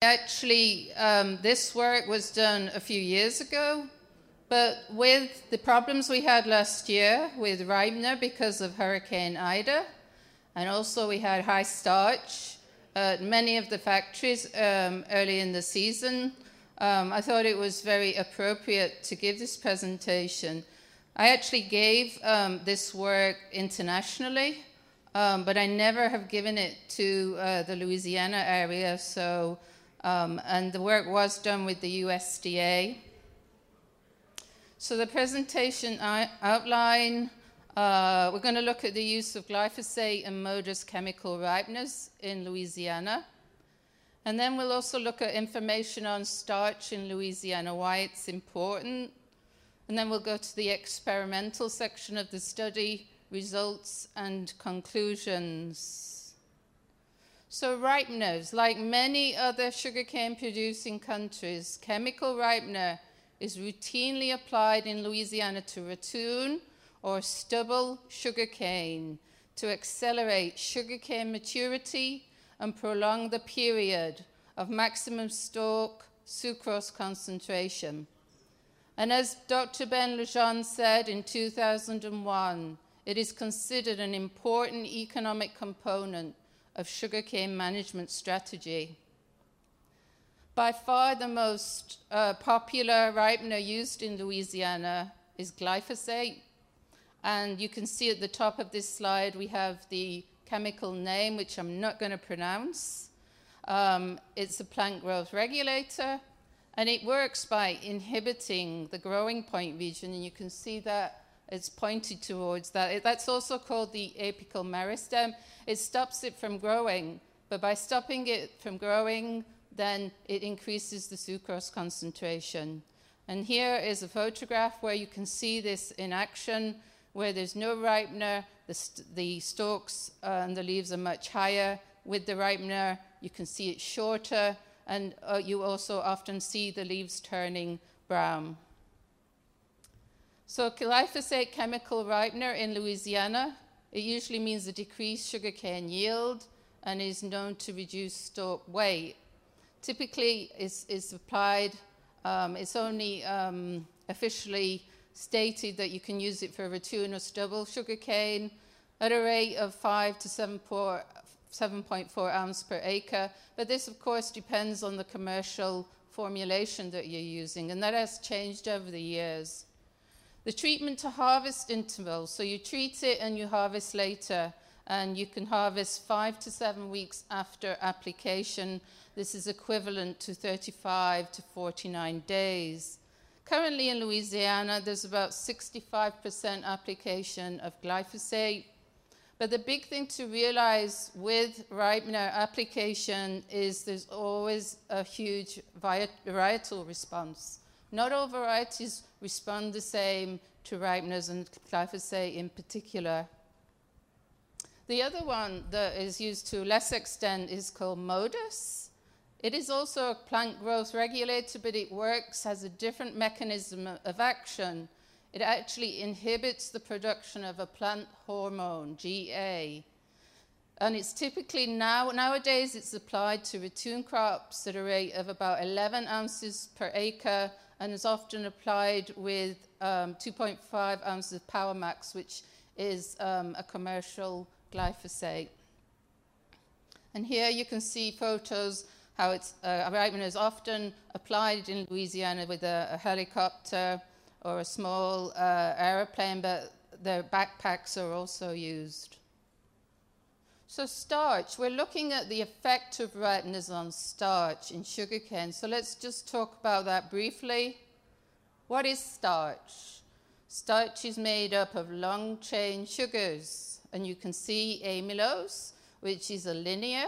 Actually, um, this work was done a few years ago, but with the problems we had last year with Ripener because of Hurricane Ida, and also we had high starch at many of the factories um, early in the season, um, I thought it was very appropriate to give this presentation. I actually gave um, this work internationally, um, but I never have given it to uh, the Louisiana area, so um, and the work was done with the USDA. So the presentation outline, uh, we're going to look at the use of glyphosate and Moddus chemical ripeners in Louisiana. And then we'll also look at information on starch in Louisiana, why it's important. And then we'll go to the experimental section of the study, results and conclusions. So, ripeners, like many other sugarcane producing countries, chemical ripener is routinely applied in Louisiana to ratoon or stubble sugarcane to accelerate sugarcane maturity and prolong the period of maximum stalk sucrose concentration. And as Dr. Ben Legendre said in 2001, it is considered an important economic component of sugarcane management strategy. By far the most uh, popular ripener used in Louisiana is glyphosate. And you can see at the top of this slide we have the chemical name, which I'm not going to pronounce. Um, it's a plant growth regulator, and it works by inhibiting the growing point region, and you can see that it's pointed towards that. That's also called the apical meristem. It stops it from growing, but by stopping it from growing, then it increases the sucrose concentration. And here is a photograph where you can see this in action, where there's no ripener, the, st- the stalks uh, and the leaves are much higher. With the ripener, you can see it shorter, and uh, you also often see the leaves turning brown. So glyphosate chemical ripener in Louisiana, it usually means a decreased sugarcane yield and is known to reduce stalk weight. Typically, it's, is applied. Um, it's only um, officially stated that you can use it for ratoon or stubble sugarcane at a rate of 5 to 7.4 ounce per acre. But this, of course, depends on the commercial formulation that you're using, and that has changed over the years. The treatment to harvest interval, so you treat it and you harvest later, and you can harvest five to seven weeks after application. This is equivalent to 35 to 49 days. Currently in Louisiana, there's about 65% application of glyphosate. But the big thing to realize with ripener application is there's always a huge varietal response. Not all varieties respond the same to ripeners and glyphosate in particular. The other one that is used to less extent is called MODDUS. It is also a plant growth regulator, but it works as a different mechanism of action. It actually inhibits the production of a plant hormone, GA. And it's typically now, nowadays, it's applied to ratoon crops at a rate of about 11 ounces per acre and is often applied with um, 2.5 ounces of PowerMax, which is um, a commercial glyphosate. And here you can see photos how it's uh, is often applied in Louisiana with a, a helicopter or a small uh, aeroplane, but their backpacks are also used. So, starch, we're looking at the effect of ripeners on starch in sugarcane. So, let's just talk about that briefly. What is starch? Starch is made up of long chain sugars, and you can see amylose, which is a linear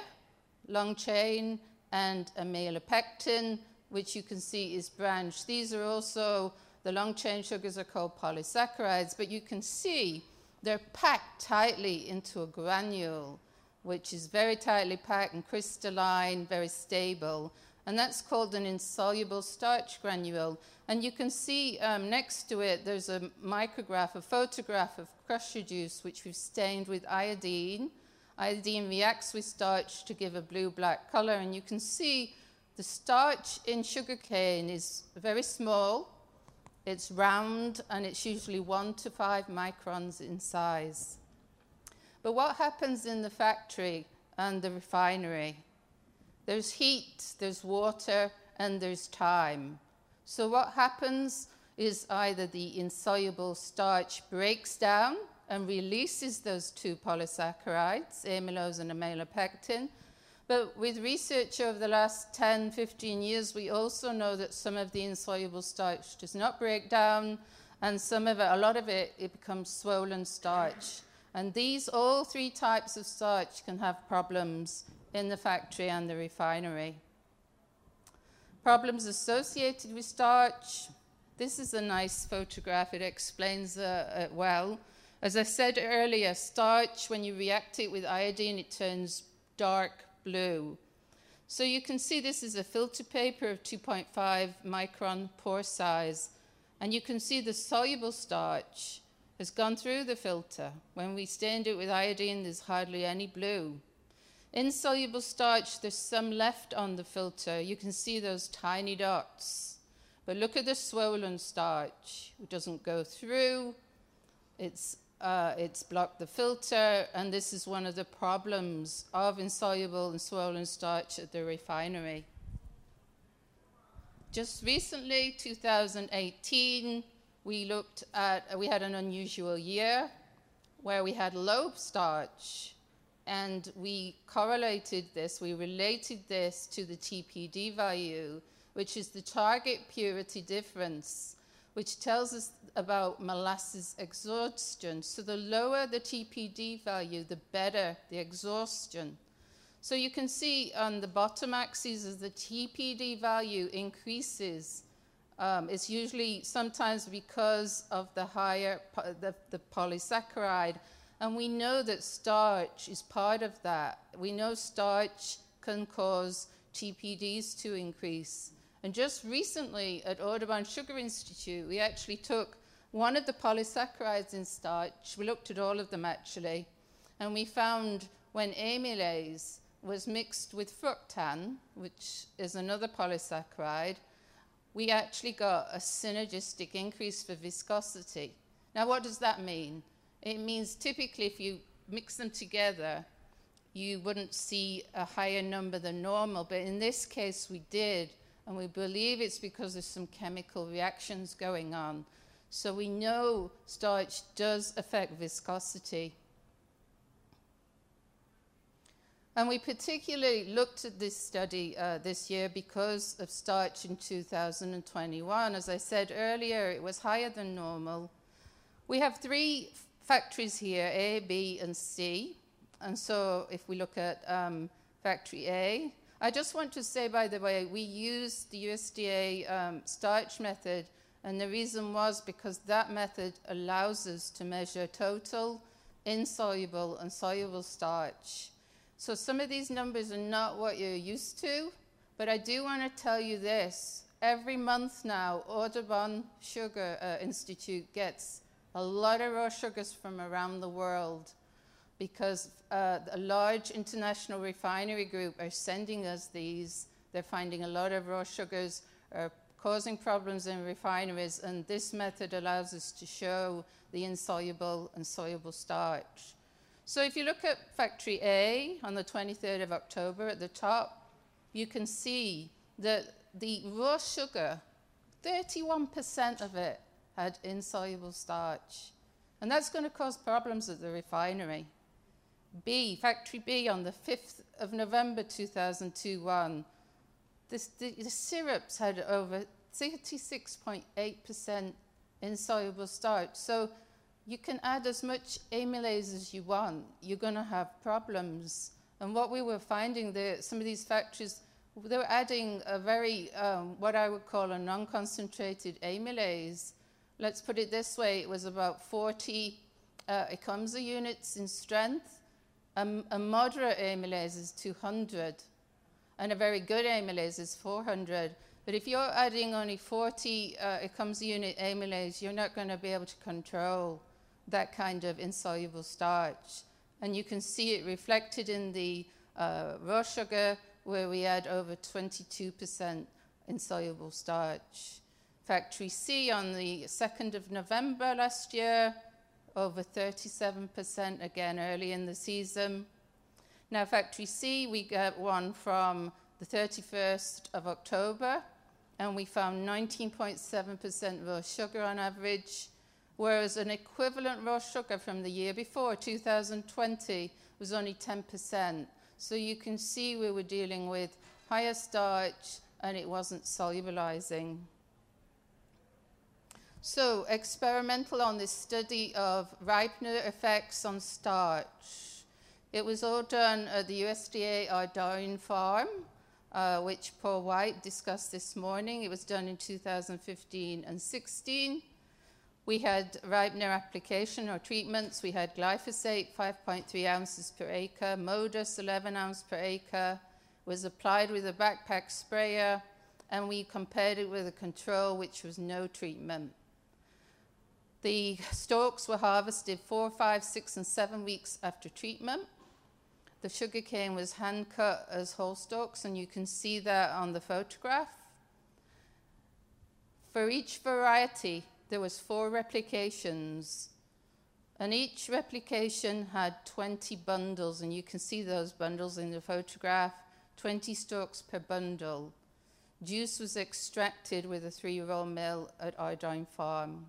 long chain, and amylopectin, which you can see is branched. These are also the long chain sugars are called polysaccharides, but you can see they're packed tightly into a granule which is very tightly packed and crystalline, very stable. And that's called an insoluble starch granule. And you can see um, next to it, there's a micrograph, a photograph of crusher juice, which we've stained with iodine. Iodine reacts with starch to give a blue black color. And you can see the starch in sugarcane is very small, it's round, and it's usually one to five microns in size. But what happens in the factory and the refinery? There's heat, there's water, and there's time. So, what happens is either the insoluble starch breaks down and releases those two polysaccharides, amylose and amylopectin. But with research over the last 10, 15 years, we also know that some of the insoluble starch does not break down, and some of it, a lot of it, it becomes swollen starch. And these, all three types of starch, can have problems in the factory and the refinery. Problems associated with starch. This is a nice photograph, it explains uh, it well. As I said earlier, starch, when you react it with iodine, it turns dark blue. So you can see this is a filter paper of 2.5 micron pore size. And you can see the soluble starch has gone through the filter. When we stained it with iodine, there's hardly any blue. Insoluble starch, there's some left on the filter. You can see those tiny dots. But look at the swollen starch. It doesn't go through. It's uh, it's blocked the filter, and this is one of the problems of insoluble and swollen starch at the refinery. Just recently, 2018, we looked at, we had an unusual year where we had low starch, and we correlated this, we related this to the TPD value, which is the target purity difference which tells us about molasses exhaustion. So the lower the TPD value, the better the exhaustion. So you can see on the bottom axis as the TPD value increases, um, it's usually sometimes because of the higher the, the polysaccharide. And we know that starch is part of that. We know starch can cause TPDs to increase. And just recently at Audubon Sugar Institute, we actually took one of the polysaccharides in starch, we looked at all of them actually, and we found when amylose was mixed with fructan, which is another polysaccharide, we actually got a synergistic increase for viscosity. Now, what does that mean? It means typically if you mix them together, you wouldn't see a higher number than normal, but in this case we did and we believe it's because there's some chemical reactions going on. So we know starch does affect viscosity. And we particularly looked at this study uh, this year because of starch in 2021. As I said earlier, it was higher than normal. We have three factories here A, B, and C. And so if we look at um, factory A, I just want to say, by the way, we used the USDA um, starch method, and the reason was because that method allows us to measure total, insoluble, and soluble starch. So some of these numbers are not what you're used to, but I do want to tell you this. Every month now, Audubon Sugar uh, Institute gets a lot of raw sugars from around the world because uh, a large international refinery group are sending us these. They're finding a lot of raw sugars are causing problems in refineries, and this method allows us to show the insoluble and soluble starch. So if you look at factory A on the 23rd of October at the top, you can see that the raw sugar, 31% of it had insoluble starch. And that's going to cause problems at the refinery. B, Factory B, on the 5th of November 2021, this, the, the syrups had over 36.8% insoluble starch. So you can add as much amylase as you want. You're going to have problems. And what we were finding there, some of these factories, they were adding a very, um, what I would call a non concentrated amylase. Let's put it this way it was about 40 uh, Ecomza units in strength a, a moderate amylase is 200, and a very good amylase is 400. But if you're adding only 40 uh, Ecomza unit amylase, you're not going to be able to control that kind of insoluble starch. And you can see it reflected in the uh, raw sugar where we had over 22% insoluble starch. Factory C on the 2nd of November last year, over 37% again early in the season. Now, Factory C, we got one from the 31st of October, and we found 19.7% raw sugar on average, whereas an equivalent raw sugar from the year before, 2020, was only 10%. So you can see we were dealing with higher starch and it wasn't solubilizing. So, experimental on this study of ripener effects on starch. It was all done at the USDA Ardoyne farm, uh, which Paul White discussed this morning. It was done in 2015 and 16. We had ripener application or treatments. We had glyphosate, 5.3 ounces per acre, Moddus, 11 ounces per acre, was applied with a backpack sprayer, and we compared it with a control, which was no treatment. The stalks were harvested four, five, six, and seven weeks after treatment. The sugarcane was hand cut as whole stalks, and you can see that on the photograph. For each variety, there was four replications, and each replication had 20 bundles, and you can see those bundles in the photograph, 20 stalks per bundle. Juice was extracted with a three-roll mill at Ardoyne Farm.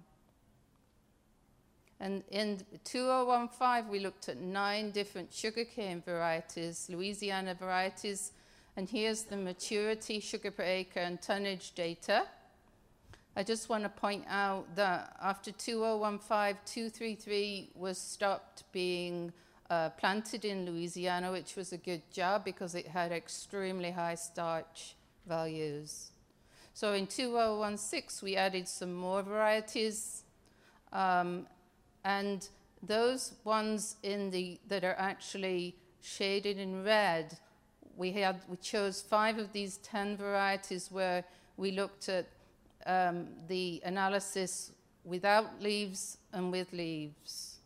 And in 2015, we looked at nine different sugarcane varieties, Louisiana varieties, and here's the maturity, sugar per acre, and tonnage data. I just want to point out that after 2015, 233 was stopped being uh, planted in Louisiana, which was a good job because it had extremely high starch values. So in 2016, we added some more varieties. Um, and those ones in the that are actually shaded in red, we had we chose five of these ten varieties where we looked at um, the analysis without leaves and with leaves.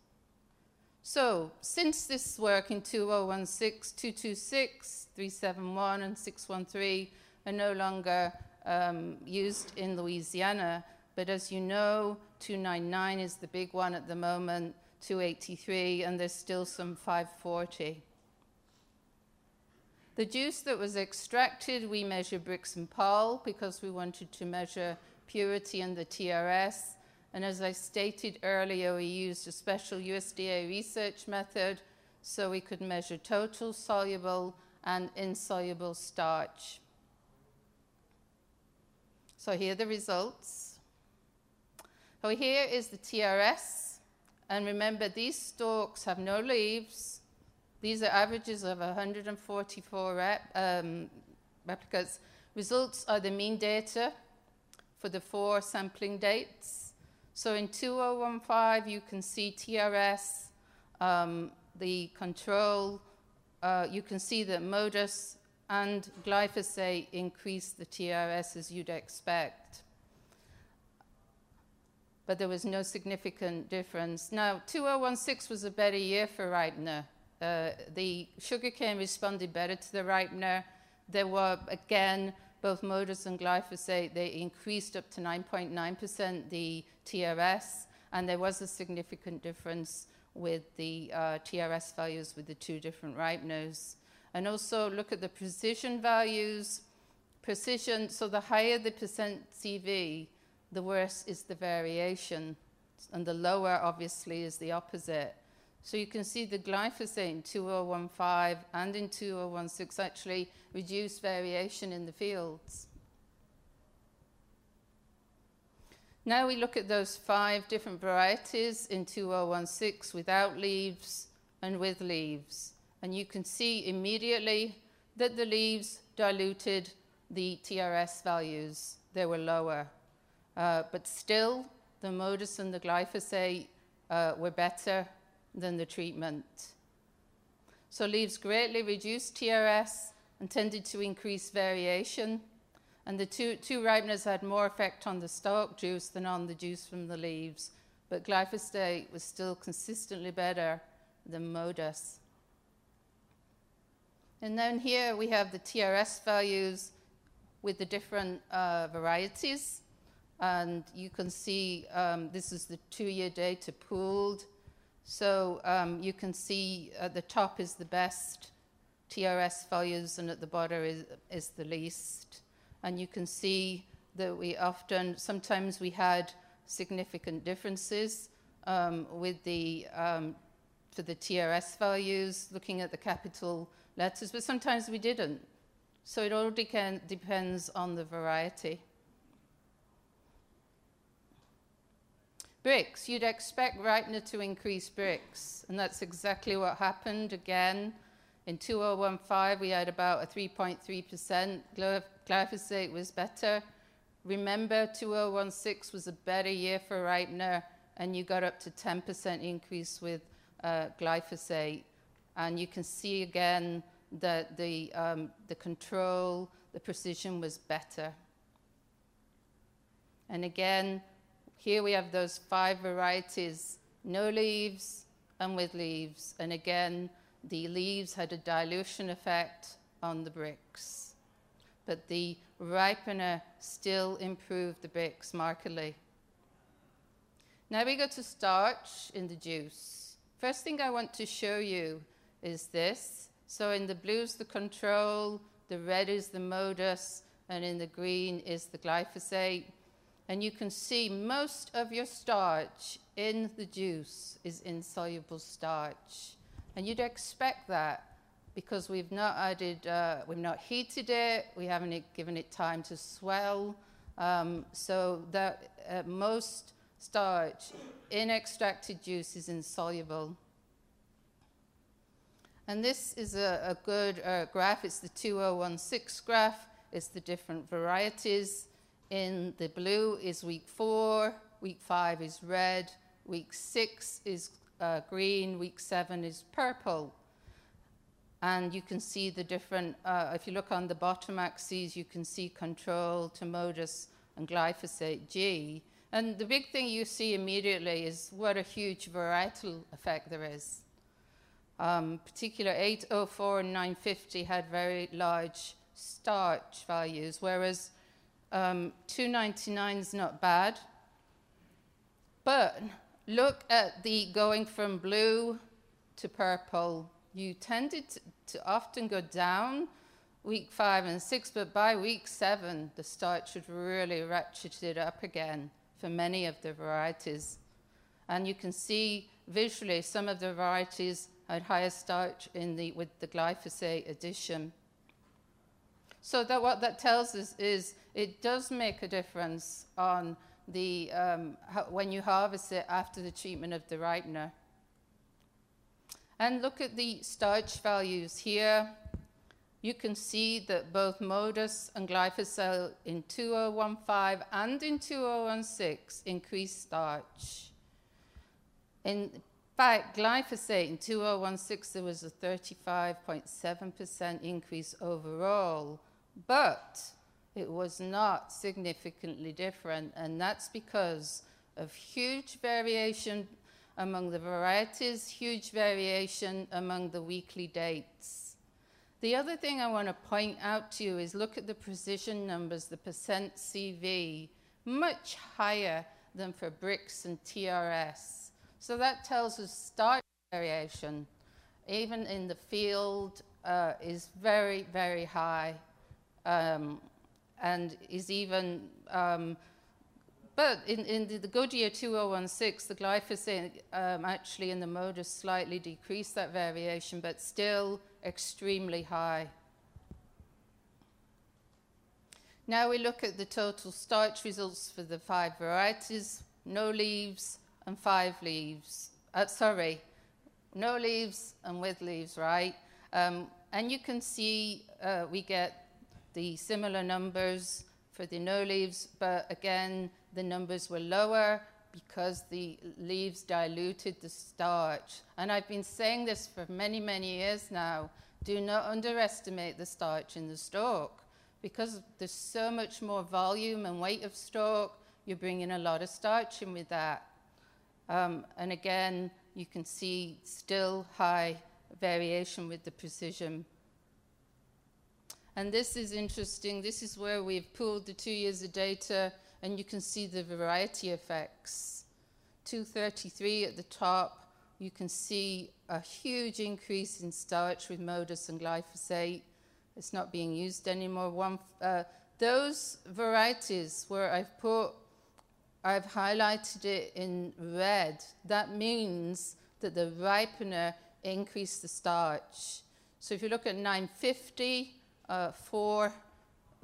So, since this work in 2016, 226, 371, and 613 are no longer um, used in Louisiana, but as you know, 299 is the big one at the moment, 283, and there's still some 540. The juice that was extracted, we measure Brix and Pol because we wanted to measure purity and the TRS. And as I stated earlier, we used a special USDA research method so we could measure total soluble and insoluble starch. So here are the results. So here is the TRS. And remember, these stalks have no leaves. These are averages of 144 rep, um, replicas. Results are the mean data for the four sampling dates. So in 2015, you can see TRS, um, the control, uh, you can see that Moddus and glyphosate increase the TRS as you'd expect but there was no significant difference. Now, 2016 was a better year for ripener. Uh, the sugarcane responded better to the ripener. There were, again, both Moddus and glyphosate, they increased up to 9.9% the TRS, and there was a significant difference with the uh, TRS values with the two different ripeners. And also look at the precision values. Precision, so the higher the percent CV, the worse is the variation, and the lower, obviously, is the opposite. So you can see the glyphosate in 2015 and in 2016 actually reduced variation in the fields. Now we look at those five different varieties in 2016 without leaves and with leaves. And you can see immediately that the leaves diluted the TRS values. They were lower. Uh, but still, the Moddus and the glyphosate uh, were better than the treatment. So leaves greatly reduced TRS and tended to increase variation. And the two, two ripeners had more effect on the stalk juice than on the juice from the leaves. But glyphosate was still consistently better than Moddus. And then here we have the TRS values with the different uh, varieties. And you can see um, this is the two year data pooled. So um, you can see at the top is the best TRS values, and at the bottom is, is the least. And you can see that we often, sometimes we had significant differences um, with the, um, for the TRS values, looking at the capital letters, but sometimes we didn't. So it all de- depends on the variety. Brix, you'd expect ripener to increase Brix, and that's exactly what happened again. In 2015, we had about a 3.3%. Glyphosate was better. Remember, 2016 was a better year for ripener, and you got up to 10% increase with uh, glyphosate. And you can see again that the, um, the control, the precision was better. And again, here we have those five varieties no leaves and with leaves. And again, the leaves had a dilution effect on the Brix. But the ripener still improved the Brix markedly. Now we go to starch in the juice. First thing I want to show you is this. So in the blue is the control, the red is the Moddus, and in the green is the glyphosate. And you can see most of your starch in the juice is insoluble starch. And you'd expect that because we've not added, uh, we've not heated it, we haven't given it time to swell. Um, so that uh, most starch in extracted juice is insoluble. And this is a, a good uh, graph. It's the 2016 graph. It's the different varieties. In the blue is week four, week five is red, week six is uh, green, week seven is purple. And you can see the different, uh, if you look on the bottom axes, you can see control, Tomodus, and glyphosate G. And the big thing you see immediately is what a huge varietal effect there is. Um, particular 804 and 950 had very large starch values, whereas um, 299 is not bad. But look at the going from blue to purple. You tended to, to often go down week five and six, but by week seven, the starch had really ratcheted up again for many of the varieties. And you can see visually some of the varieties had higher starch the, with the glyphosate addition. So that what that tells us is it does make a difference on the um, when you harvest it after the treatment of the ripener. And look at the starch values here. You can see that both Moddus and glyphosate in 2015 and in 2016 increased starch. In fact, glyphosate in 2016, there was a 35.7% increase overall, but it was not significantly different, and that's because of huge variation among the varieties, huge variation among the weekly dates. The other thing I want to point out to you is look at the precision numbers, the percent CV, much higher than for Brix and TRS. So that tells us starch variation, even in the field, uh, is very, very high um, and is even, um, but in, in the, the, Goodyear 2016, the glyphosate um, actually in the Moddus slightly decreased that variation, but still extremely high. Now we look at the total starch results for the five varieties no leaves, and five leaves. Uh, sorry, no leaves and with leaves, right? Um, and you can see uh, we get the similar numbers for the no leaves, but again, the numbers were lower because the leaves diluted the starch. And I've been saying this for many, many years now. Do not underestimate the starch in the stalk because there's so much more volume and weight of stalk. You're bringing a lot of starch in with that. Um, and again, you can see still high variation with the precision. And this is interesting. This is where we've pulled the two years of data, and you can see the variety effects. 233 at the top, you can see a huge increase in starch with Moddus and glyphosate. It's not being used anymore. One, uh, those varieties where I've put, I've highlighted it in red, that means that the ripener increased the starch. So if you look at 950, uh, four,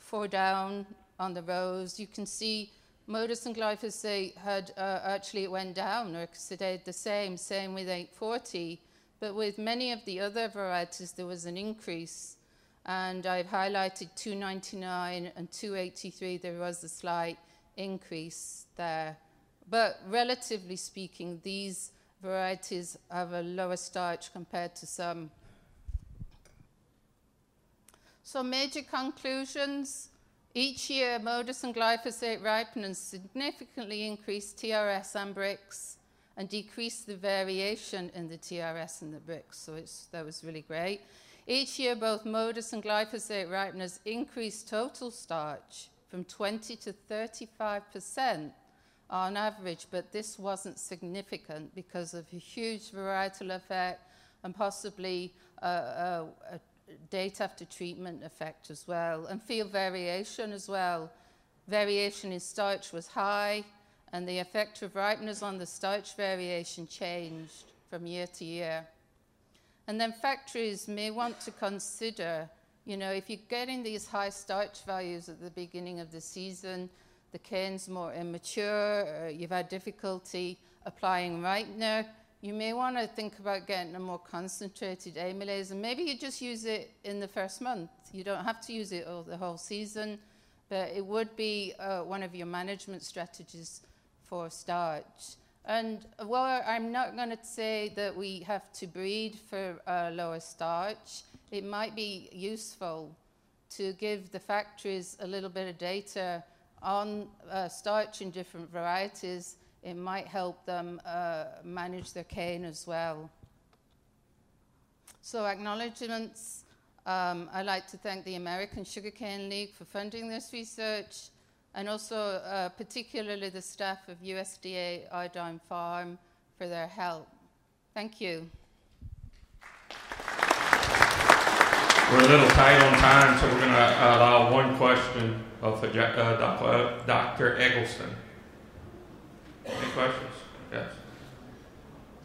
four down on the rows, you can see Moddus and glyphosate had uh, actually it went down or stayed the same, same with 840. But with many of the other varieties, there was an increase. And I've highlighted 299 and 283, there was a slight increase there. But relatively speaking, these varieties have a lower starch compared to some. So, major conclusions. Each year, Moddus and glyphosate ripeners significantly increased TRS and Brix and decreased the variation in the TRS and the Brix. So that was really great. Each year, both Moddus and glyphosate ripeners increased total starch from 20 to 35 percent on average, but this wasn't significant because of a huge varietal effect and possibly a, a, a date after treatment effect as well, and field variation as well. Variation in starch was high, and the effect of ripeners on the starch variation changed from year to year. And then factories may want to consider, you know, if you're getting these high starch values at the beginning of the season, the cane's more immature, uh, you've had difficulty applying ripener, you may want to think about getting a more concentrated amylase, and maybe you just use it in the first month. You don't have to use it all the whole season, but it would be uh, one of your management strategies for starch. And while I'm not going to say that we have to breed for uh, lower starch, it might be useful to give the factories a little bit of data on uh, starch in different varieties it might help them uh, manage their cane as well. So, acknowledgements. Um, I'd like to thank the American Sugarcane League for funding this research and also uh, particularly the staff of USDA Ardoyne Farm for their help. Thank you. We're a little tight on time, so we're going to allow one question of uh, Dr. Eggleston. Any questions? Yes.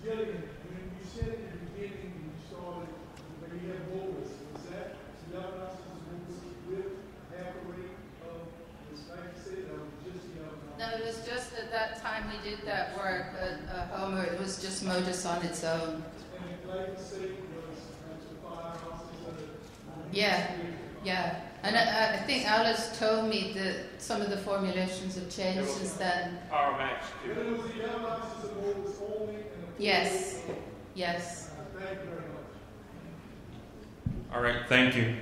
Gillian, when you said in the beginning, you started, when you had bolus, was that diagnosis with half a rate of the glyphosate, or just the No, it was just at that time we did that work at uh, Houma, it was just Moddus on its own. And the glyphosate was five ounces Yeah, yeah. And I, I, think Alice told me that some of the formulations have changed since then. Our max. Yes. Yes. Thank you very much. All right. Thank you.